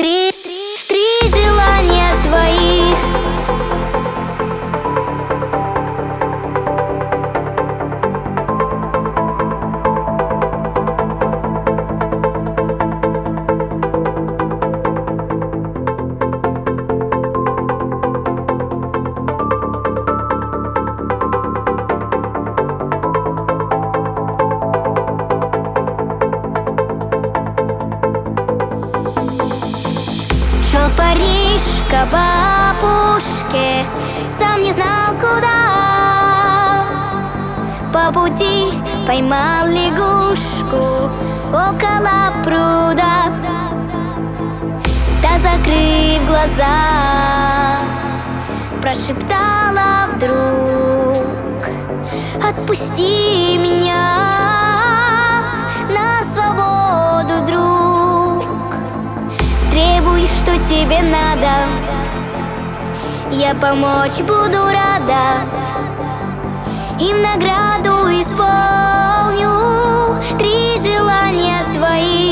Три, По опушке Сам не знал куда. По пути поймал лягушку Около пруда Та, закрыв глаза Прошептала вдруг Отпусти меня Я помочь буду рада И в награду исполню Три желания твоих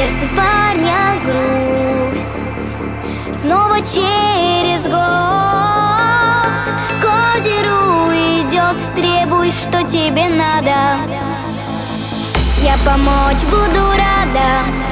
сердце парня грусть. Снова через год К озеру идет. Требуй, что тебе надо. Я помочь буду рада